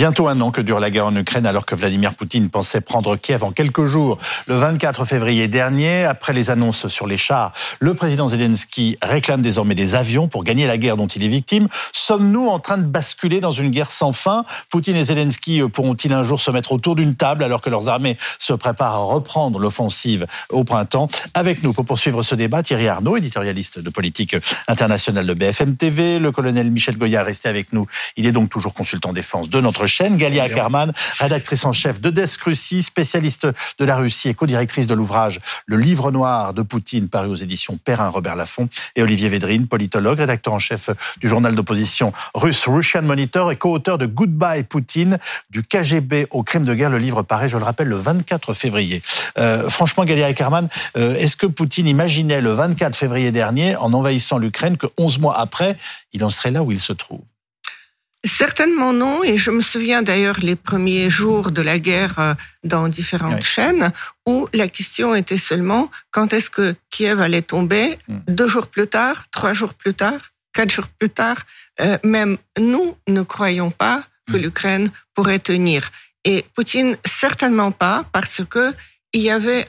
Bientôt un an que dure la guerre en Ukraine alors que Vladimir Poutine pensait prendre Kiev en quelques jours. Le 24 février dernier, après les annonces sur les chars, le président Zelensky réclame désormais des avions pour gagner la guerre dont il est victime. Sommes-nous en train de basculer dans une guerre sans fin? Poutine et Zelensky pourront-ils un jour se mettre autour d'une table alors que leurs armées se préparent à reprendre l'offensive au printemps? Avec nous pour poursuivre ce débat, Thierry Arnaud, éditorialiste de politique internationale de BFM TV, le colonel Michel Goya resté avec nous. Il est donc toujours consultant défense de notre chaîne. Galia Ackerman, rédactrice en chef de Desk Russie, spécialiste de la Russie et co-directrice de l'ouvrage Le Livre Noir de Poutine, paru aux éditions Perrin Robert Laffont, et Olivier Védrine, politologue, rédacteur en chef du journal d'opposition russe Russian Monitor et co-auteur de Goodbye Poutine, du KGB au crime de guerre. Le livre paraît, je le rappelle, le 24 février. Euh, franchement, Galia Ackerman, euh, est-ce que Poutine imaginait le 24 février dernier, en envahissant l'Ukraine, que 11 mois après, il en serait là où il se trouve? Certainement non, et je me souviens d'ailleurs les premiers jours de la guerre euh, dans différentes chaînes où la question était seulement quand est-ce que Kiev allait tomber, hmm. deux jours plus tard, trois jours plus tard, quatre jours plus tard. Euh, même nous ne croyons pas que hmm. l'Ukraine pourrait tenir. Et Poutine, certainement pas, parce que il y avait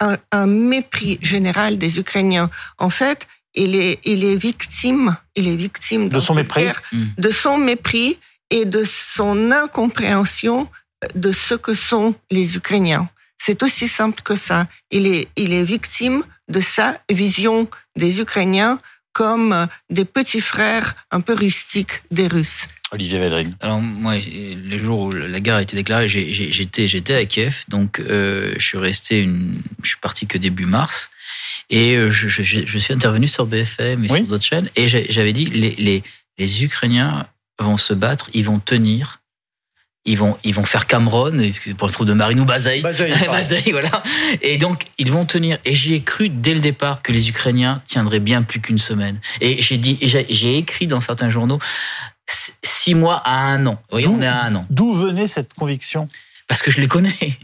un, un mépris général des Ukrainiens. En fait, il est, il est victime, il est victime de son mépris, hmm. de son mépris et de son incompréhension de ce que sont les Ukrainiens. C'est aussi simple que ça. Il est, il est victime de sa vision des Ukrainiens comme des petits frères un peu rustiques des Russes. Olivier Védrine. Alors moi, le jour où la guerre a été déclarée, j'étais j'étais à Kiev, donc euh, je suis resté une, je suis parti que début mars. Et euh, je, je, je, suis intervenu sur BFM et sur d'autres chaînes, et j'avais dit les, les, les Ukrainiens vont se battre, ils vont tenir, ils vont ils vont faire Cameron pour le trou de Marine ou Bazaï, Bazaï, voilà. Et donc ils vont tenir. Et j'y ai cru dès le départ que les Ukrainiens tiendraient bien plus qu'une semaine. Et j'ai dit, j'ai écrit dans certains journaux six mois à un an. Oui, on est à un an. D'où venait cette conviction Parce que je les connais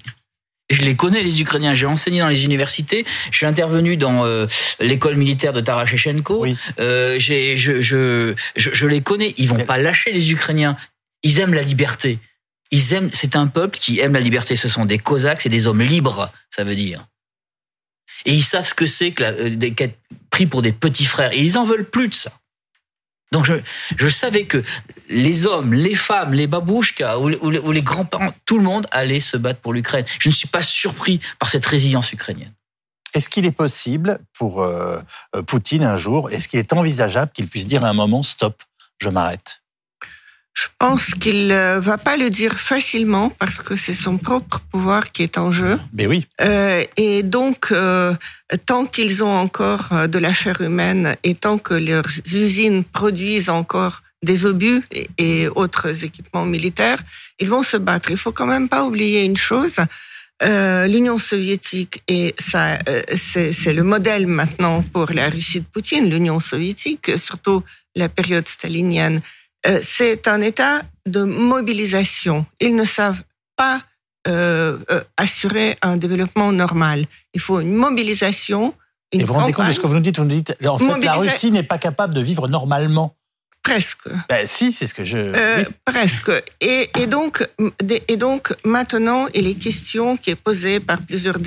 je les connais les Ukrainiens. J'ai enseigné dans les universités. Je suis intervenu dans euh, l'école militaire de Tarashchenko. Euh, je, je, je, je, les connais. Ils vont pas lâcher les Ukrainiens. Ils aiment la liberté. Ils aiment. C'est un peuple qui aime la liberté. Ce sont des Cosaques, c'est des hommes libres. Ça veut dire. Et ils savent ce que c'est que euh, d'être pris pour des petits frères. Et ils en veulent plus de ça. Donc je, je savais que les hommes, les femmes, les babouchkas ou, les grands-parents, tout le monde allait se battre pour l'Ukraine. Je ne suis pas surpris par cette résilience ukrainienne. Est-ce qu'il est possible pour euh, euh, Poutine un jour, est-ce qu'il est envisageable qu'il puisse dire à un moment stop, je m'arrête? Je pense qu'il ne euh, va pas le dire facilement parce que c'est son propre pouvoir qui est en jeu. Mais oui. Euh, et donc, euh, tant qu'ils ont encore de la chair humaine et tant que leurs usines produisent encore des obus et, autres équipements militaires, ils vont se battre. Il faut quand même pas oublier une chose. Euh, L'Union soviétique et ça, c'est le modèle maintenant pour la Russie de Poutine. L'Union soviétique, surtout la période stalinienne, euh, c'est un état de mobilisation. Ils ne savent pas euh, euh, assurer un développement normal. Il faut une mobilisation. Une Et vous vous rendez compte de ce que vous nous dites Vous nous dites, en fait, la Russie n'est pas capable de vivre normalement. Presque. Ben, si, c'est ce que je. Euh, Presque. Et, et, donc, et donc, maintenant, il est question qui est posée par plusieurs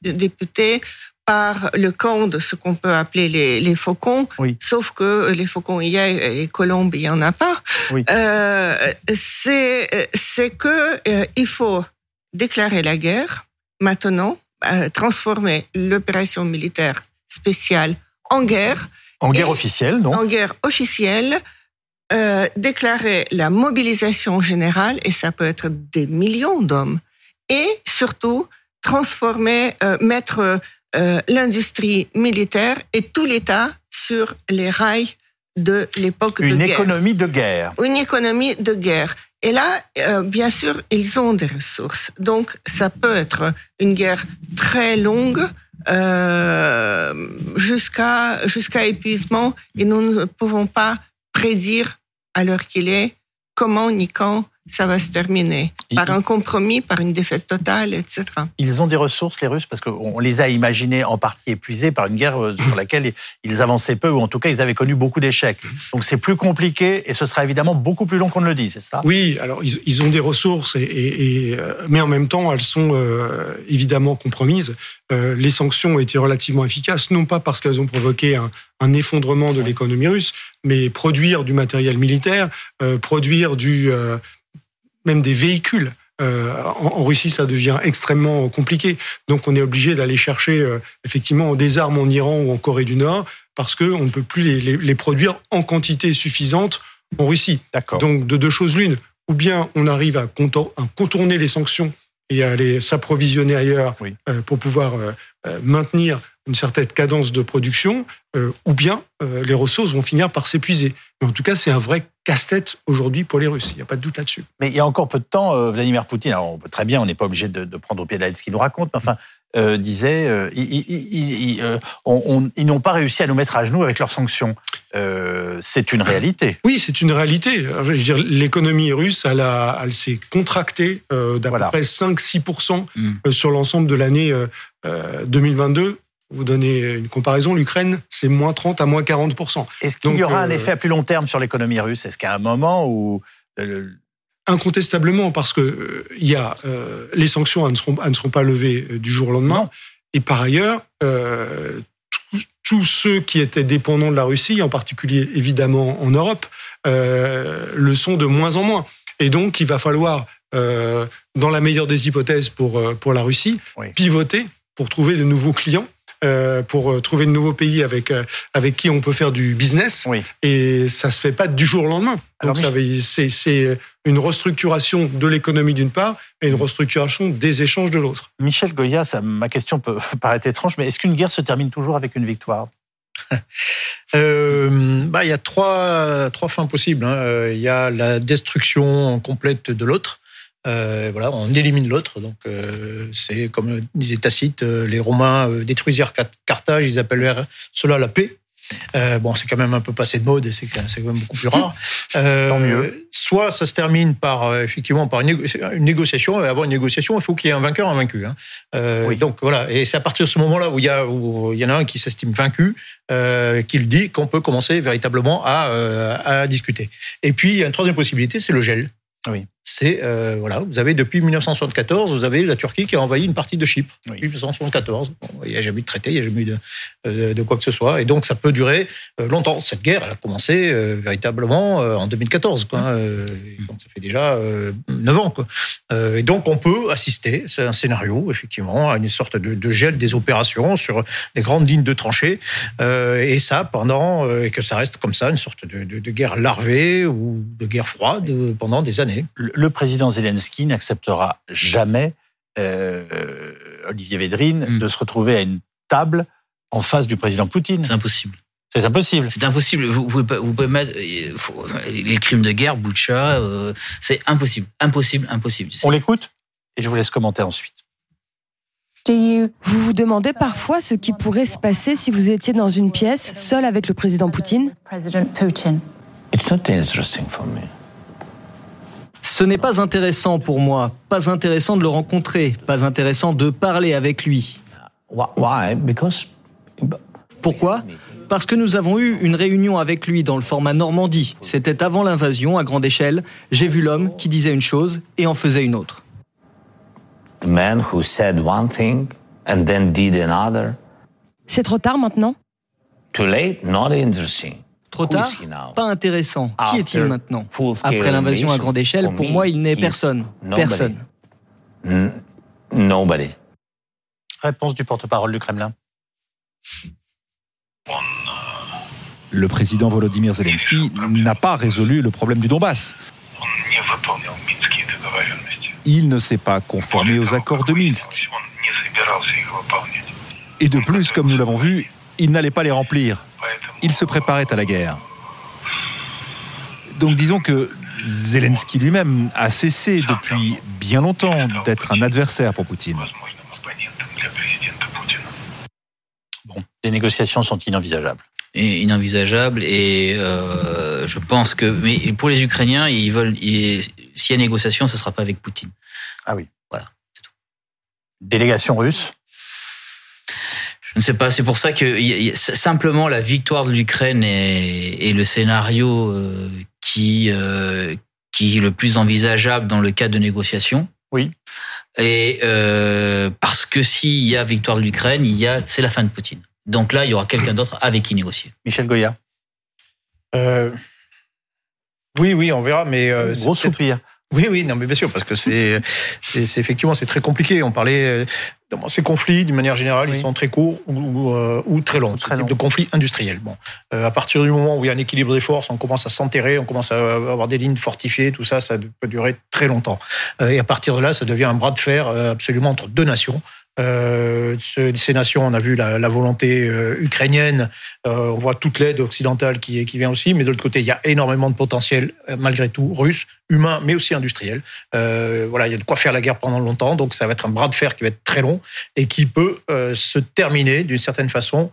députés par le camp de ce qu'on peut appeler les, les faucons, oui. sauf que les faucons il y a et colombes il y en a pas. Oui. Euh, c'est c'est que euh, il faut déclarer la guerre maintenant, euh, transformer l'opération militaire spéciale en guerre. En guerre officielle, non En guerre officielle. Déclarer la mobilisation générale, et ça peut être des millions d'hommes, et surtout transformer, mettre euh, l'industrie militaire et tout l'État sur les rails de l'époque de guerre. Une économie de guerre. Une économie de guerre. Et là, euh, bien sûr, ils ont des ressources. Donc, ça peut être une guerre très longue euh, jusqu'à jusqu'à épuisement. Et nous ne pouvons pas prédire à l'heure qu'il est comment ni quand ça va se terminer par un compromis, par une défaite totale, etc. Ils ont des ressources, les Russes, parce qu'on les a imaginés en partie épuisés par une guerre euh, sur laquelle ils avançaient peu, ou en tout cas ils avaient connu beaucoup d'échecs. Donc c'est plus compliqué et ce sera évidemment beaucoup plus long qu'on ne le dit, c'est ça? Oui, alors ils, ont des ressources, et, euh, mais en même temps elles sont euh, évidemment compromises. les sanctions ont été relativement efficaces, non pas parce qu'elles ont provoqué un, un effondrement de l'économie russe, mais produire du matériel militaire, produire du même des véhicules. Euh, en, Russie, ça devient extrêmement compliqué. Donc, on est obligé d'aller chercher euh, effectivement des armes en Iran ou en Corée du Nord parce qu'on ne peut plus les, produire en quantité suffisante en Russie. Donc, de deux choses l'une. Ou bien on arrive à, contourner les sanctions et à aller s'approvisionner ailleurs euh, pour pouvoir maintenir une certaine cadence de production, euh, ou bien euh, les ressources vont finir par s'épuiser. Mais en tout cas, c'est un vrai casse-tête aujourd'hui pour les Russes. Il n'y a pas de doute là-dessus. Mais il y a encore peu de temps, euh, Vladimir Poutine, alors on peut très bien, on n'est pas obligé de, prendre au pied de la lettre ce qu'il nous raconte, mais enfin, disait, ils, ils n'ont pas réussi à nous mettre à genoux avec leurs sanctions. c'est une réalité. Oui, c'est une réalité. l'économie russe, elle, elle s'est contractée d'à peu près 5-6% mm. sur l'ensemble de l'année 2022 vous donnez une comparaison, l'Ukraine, c'est moins 30 à moins 40%. Est-ce qu'il y aura un euh, effet à plus long terme sur l'économie russe? Est-ce qu'à un moment où... Incontestablement, parce que euh, y a euh, les sanctions, elles ne, seront, ne seront pas levées du jour au lendemain. Et par ailleurs, tous ceux qui étaient dépendants de la Russie, en particulier évidemment en Europe, le sont de moins en moins. Et donc, il va falloir, dans la meilleure des hypothèses pour, pour la Russie, pivoter pour trouver de nouveaux clients euh, pour euh, trouver de nouveaux pays avec euh, avec qui on peut faire du business. Et ça se fait pas du jour au lendemain. Donc c'est une restructuration de l'économie d'une part et une mm. restructuration des échanges de l'autre. Michel Goya, ça, ma question peut paraître étrange, mais est-ce qu'une guerre se termine toujours avec une victoire? Bah, il y a trois, trois fins possibles. Hein. Il y a la destruction complète de l'autre, euh, voilà, on élimine l'autre. Donc, euh, c'est comme disait Tacite, euh, les Romains détruisirent Carthage, ils appellent cela la paix. bon, c'est quand même un peu passé de mode et c'est quand même beaucoup plus rare. Tant mieux. Soit ça se termine par effectivement par une, négociation. Et avant une négociation, il faut qu'il y ait un vainqueur, un vaincu. Hein. oui. Donc voilà. Et c'est à partir de ce moment-là où il y a où il y en a un qui s'estime vaincu, qu'il dit qu'on peut commencer véritablement à, à discuter. Et puis il y a une troisième possibilité, c'est le gel. Oui c'est euh, voilà, vous avez depuis 1974, vous avez la Turquie qui a envahi une partie de Chypre depuis 1974. il n'y a jamais eu de traité, il n'y a jamais eu de, euh, de, quoi que ce soit, et donc ça peut durer euh, longtemps. Cette guerre, elle a commencé véritablement en 2014, quoi. Hein, donc ça fait déjà 9 ans, quoi. et donc on peut assister, c'est un scénario effectivement, à une sorte de, de, gel des opérations sur des grandes lignes de tranchées, et ça pendant et que ça reste comme ça, une sorte de, de guerre larvée ou de guerre froide pendant des années le président Zelensky n'acceptera jamais, euh, Olivier Védrine, hmm. de se retrouver à une table en face du président Poutine. C'est impossible. C'est impossible. C'est impossible. Vous, pouvez, vous pouvez mettre les crimes de guerre, Boucha, euh, c'est impossible, impossible, impossible. On l'écoute et je vous laisse commenter ensuite. Vous vous demandez parfois ce qui pourrait se passer si vous étiez dans une pièce seul avec le président Poutine It's not interesting for me. Ce n'est pas intéressant pour moi, pas intéressant de le rencontrer, pas intéressant de parler avec lui. Pourquoi? Parce que nous avons eu une réunion avec lui dans le format Normandie. C'était avant l'invasion à grande échelle. J'ai vu l'homme qui disait une chose et en faisait une autre. C'est trop tard maintenant Too late, not interesting. Trop tard Pas intéressant. Qui est-il maintenant Après l'invasion à grande échelle, pour moi, il n'est personne. Personne. Nobody. Réponse du porte-parole du Kremlin. Le président Volodymyr Zelensky n'a pas résolu le problème du Donbass. Il ne s'est pas conformé aux accords de Minsk. Et de plus, comme nous l'avons vu, il n'allait pas les remplir il se préparait à la guerre. Donc disons que Zelensky lui-même a cessé depuis bien longtemps d'être un adversaire pour Poutine. Bon, les négociations sont inenvisageables. Et inenvisageables et euh, je pense que, mais pour les Ukrainiens, ils veulent, s'il y a négociation, ce sera pas avec Poutine. Ah oui. Voilà, c'est tout. Délégation russe. Je ne sais pas. C'est pour ça que simplement la victoire de l'Ukraine est, le scénario euh, qui euh, qui est le plus envisageable dans le cas de négociation. Oui. Et euh, parce que s'il y a victoire de l'Ukraine, il y a c'est la fin de Poutine. Donc là, il y aura quelqu'un d'autre avec qui négocier. Michel Goya. oui, oui, on verra, mais gros soupir. Oui, oui, non, mais bien sûr, parce que c'est, c'est, effectivement, c'est très compliqué. On parlait, euh, ces conflits, d'une manière générale, ils sont très courts ou, ou, ou très longs. Très long. de conflits industriels. Bon, euh, à partir du moment où il y a un équilibre des forces, on commence à s'enterrer, on commence à avoir des lignes fortifiées, tout ça, ça peut durer très longtemps. Euh, et à partir de là, ça devient un bras de fer absolument entre deux nations. Euh, ces nations, on a vu la, la volonté euh, ukrainienne, euh, on voit toute l'aide occidentale qui, qui vient aussi, mais de l'autre côté, il y a énormément de potentiel, euh, malgré tout, russe, humain, mais aussi industriel. Euh, voilà, il y a de quoi faire la guerre pendant longtemps, donc ça va être un bras de fer qui va être très long et qui peut se terminer d'une certaine façon,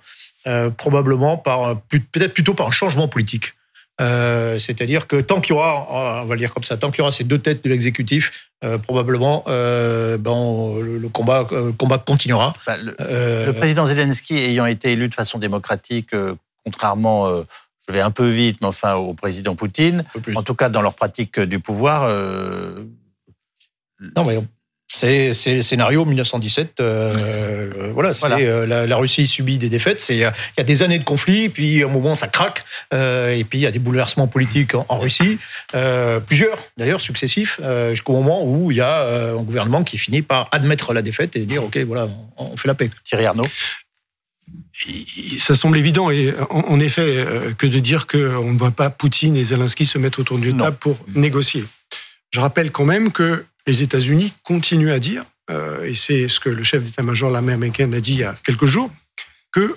probablement par peut-être plutôt par un changement politique. Euh, c'est-à-dire que tant qu'il y aura, on va le dire comme ça, tant qu'il y aura ces deux têtes de l'exécutif, euh, probablement, euh, ben, le, combat, combat continuera. Bah, le, président Zelensky ayant été élu de façon démocratique, contrairement, je vais un peu vite, mais enfin au président Poutine, en tout cas dans leur pratique du pouvoir. non, mais c'est le scénario 1917. Euh, euh, voilà, c'est euh, la, Russie subit des défaites. Il y, a des années de conflit, puis à un moment ça craque, et puis il y a des bouleversements politiques en, Russie, plusieurs d'ailleurs successifs, jusqu'au moment où il y a un gouvernement qui finit par admettre la défaite et dire ok voilà, on, fait la paix. Thierry Arnaud. Ça semble évident, et en, effet, que de dire qu'on ne voit pas Poutine et Zelensky se mettre autour d'une table pour négocier. Je rappelle quand même que les États-Unis continuent à dire, euh, et c'est ce que le chef d'état-major de l'armée américaine a dit il y a quelques jours, qu'il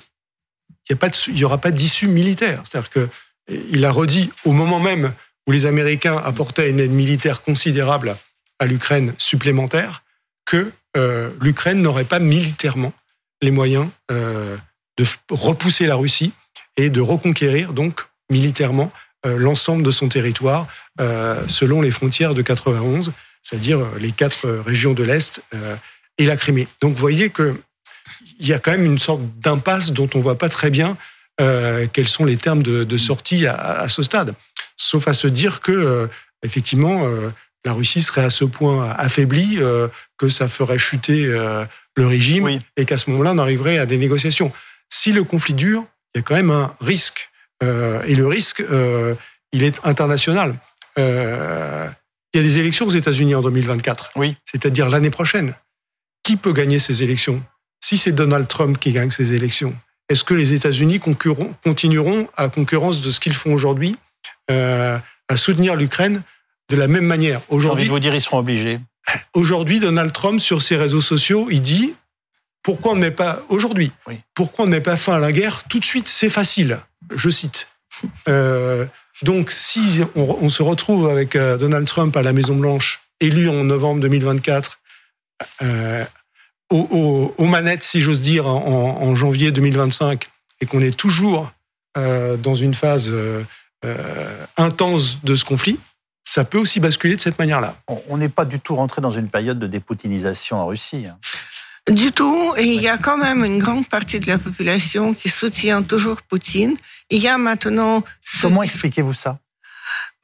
n'y aura pas d'issue militaire. C'est-à-dire qu'il a redit au moment même où les Américains apportaient une aide militaire considérable à l'Ukraine supplémentaire, que euh, l'Ukraine n'aurait pas militairement les moyens euh, de repousser la Russie et de reconquérir donc militairement l'ensemble de son territoire selon les frontières de 91 c'est-à-dire euh, les quatre euh, régions de l'Est euh, et la Crimée. Donc vous voyez qu'il y a quand même une sorte d'impasse dont on ne voit pas très bien quels sont les termes de, sortie à, ce stade. Sauf à se dire que, effectivement, la Russie serait à ce point affaiblie que ça ferait chuter le régime et qu'à ce moment-là, on arriverait à des négociations. Si le conflit dure, il y a quand même un risque. et le risque, il est international. Il y a des élections aux États-Unis en 2024. Oui. C'est-à-dire l'année prochaine. Qui peut gagner ces élections Si c'est Donald Trump qui gagne ces élections, est-ce que les États-Unis continueront à concurrence de ce qu'ils font aujourd'hui euh, à soutenir l'Ukraine de la même manière? Aujourd'hui, vous dire, ils seront obligés. Aujourd'hui, Donald Trump sur ses réseaux sociaux, il dit pourquoi on ne met pas aujourd'hui Pourquoi on ne met pas fin à la guerre? Tout de suite C'est facile. Je cite. Euh, donc, si on, se retrouve avec euh, Donald Trump à la Maison Blanche, élu en novembre 2024, euh, aux, manettes, si j'ose dire, en, janvier 2025, et qu'on est toujours euh, dans une phase intense de ce conflit, ça peut aussi basculer de cette manière-là. On n'est pas du tout rentré dans une période de dépoutinisation en Russie. Hein. Du tout. Et il y a quand même une grande partie de la population qui soutient toujours Poutine. Il y a maintenant... Comment expliquez-vous ça?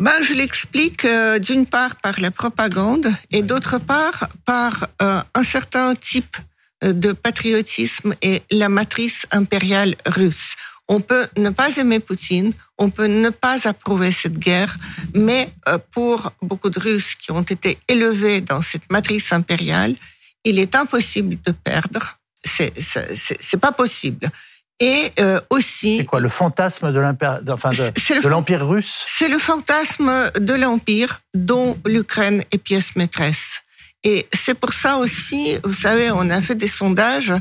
Ben, je l'explique euh, d'une part par la propagande et d'autre part par euh, un certain type euh, de patriotisme et la matrice impériale russe. On peut ne pas aimer Poutine, on peut ne pas approuver cette guerre, mais pour beaucoup de Russes qui ont été élevés dans cette matrice impériale, il est impossible de perdre. C'est c'est pas possible. Et euh, aussi. C'est quoi le fantasme de l'empire, enfin de, l'empire russe? C'est le fantasme de l'empire dont l'Ukraine est pièce maîtresse. Et c'est pour ça aussi, vous savez, on a fait des sondages.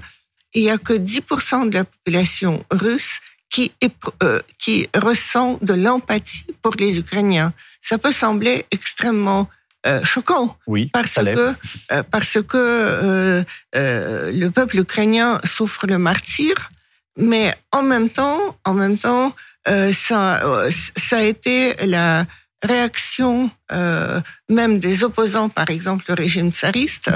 Il y a que 10% de la population russe qui, est, euh, qui ressent de l'empathie pour les Ukrainiens. Ça peut sembler extrêmement euh, choquant. Oui, parce que euh, parce que euh, le peuple ukrainien souffre le martyr, Mais en même temps, en même temps, euh, ça, euh, ça a été la réaction euh, même des opposants, par exemple le régime tsariste,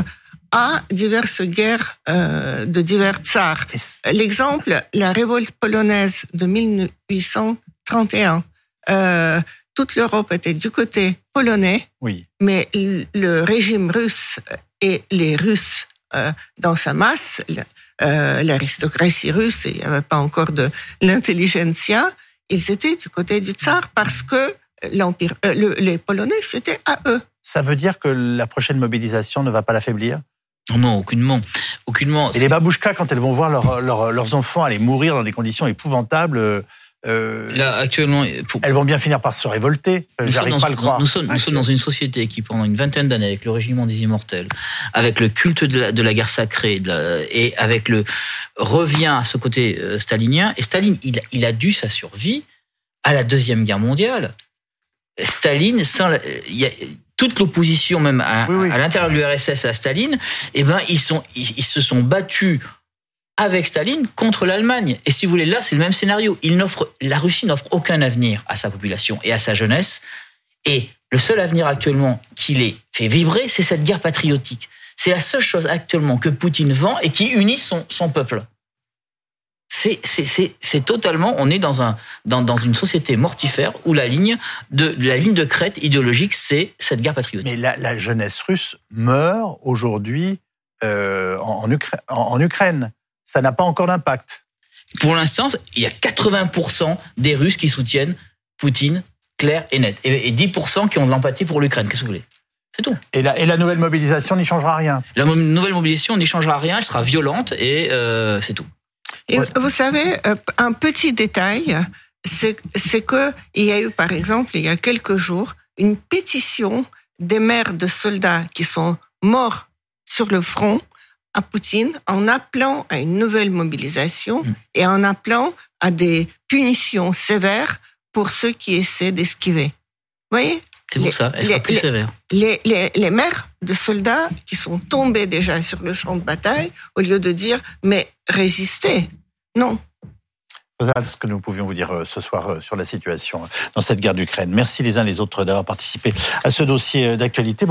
à diverses guerres euh, de divers tsars. L'exemple, la révolte polonaise de 1831. Toute l'Europe était du côté polonais, oui. mais le régime russe et les Russes euh, dans sa masse, euh, l'aristocratie russe, il n'y avait pas encore de l'intelligentsia, ils étaient du côté du tsar parce que l'empire, euh, les Polonais, c'était à eux. Ça veut dire que la prochaine mobilisation ne va pas l'affaiblir? Non, aucunement. aucunement. Et les babouchkas, quand elles vont voir leurs enfants aller mourir dans des conditions épouvantables, euh, Là, actuellement, elles vont bien finir par se révolter. J'arrive pas à le croire. Nous sommes, nous sommes, dans une société qui, pendant une vingtaine d'années, avec le régiment des immortels, avec le culte de la, de la guerre sacrée, et avec le revient à ce côté euh, stalinien. Et Staline, il, il a dû sa survie à la deuxième guerre mondiale. Staline, sans, il y a, toute l'opposition même à, à l'intérieur de l'URSS à Staline, eh ben ils sont, ils se sont battus avec Staline contre l'Allemagne. Et si vous voulez, là, c'est le même scénario. Il n'offre, la Russie n'offre aucun avenir à sa population et à sa jeunesse. Et le seul avenir actuellement qui les fait vibrer, c'est cette guerre patriotique. C'est la seule chose actuellement que Poutine vend et qui unit son, peuple. C'est, totalement, on est dans, un, dans, dans une société mortifère où la ligne de, la ligne de crête idéologique, c'est cette guerre patriotique. Mais la, jeunesse russe meurt aujourd'hui euh, en Ukraine ça n'a pas encore d'impact. Pour l'instant, il y a 80% des Russes qui soutiennent Poutine, clair et net, et 10% qui ont de l'empathie pour l'Ukraine. Qu'est-ce que vous voulez? C'est tout. Et la, et la nouvelle mobilisation n'y changera rien La nouvelle mobilisation n'y changera rien, elle sera violente et euh, c'est tout. Et vous savez, euh, un petit détail, c'est qu'il y a eu, par exemple, il y a quelques jours, une pétition des mères de soldats qui sont morts sur le front à Poutine en appelant à une nouvelle mobilisation hmm. et en appelant à des punitions sévères pour ceux qui essaient d'esquiver. Vous voyez? C'est pour ça, elle sera plus sévère? Les, les, les mères de soldats qui sont tombés déjà sur le champ de bataille, au lieu de dire mais résistez, non, voilà ce que nous pouvions vous dire euh, ce soir euh, sur la situation dans cette guerre d'Ukraine. Merci les uns les autres d'avoir participé à ce dossier euh, d'actualité.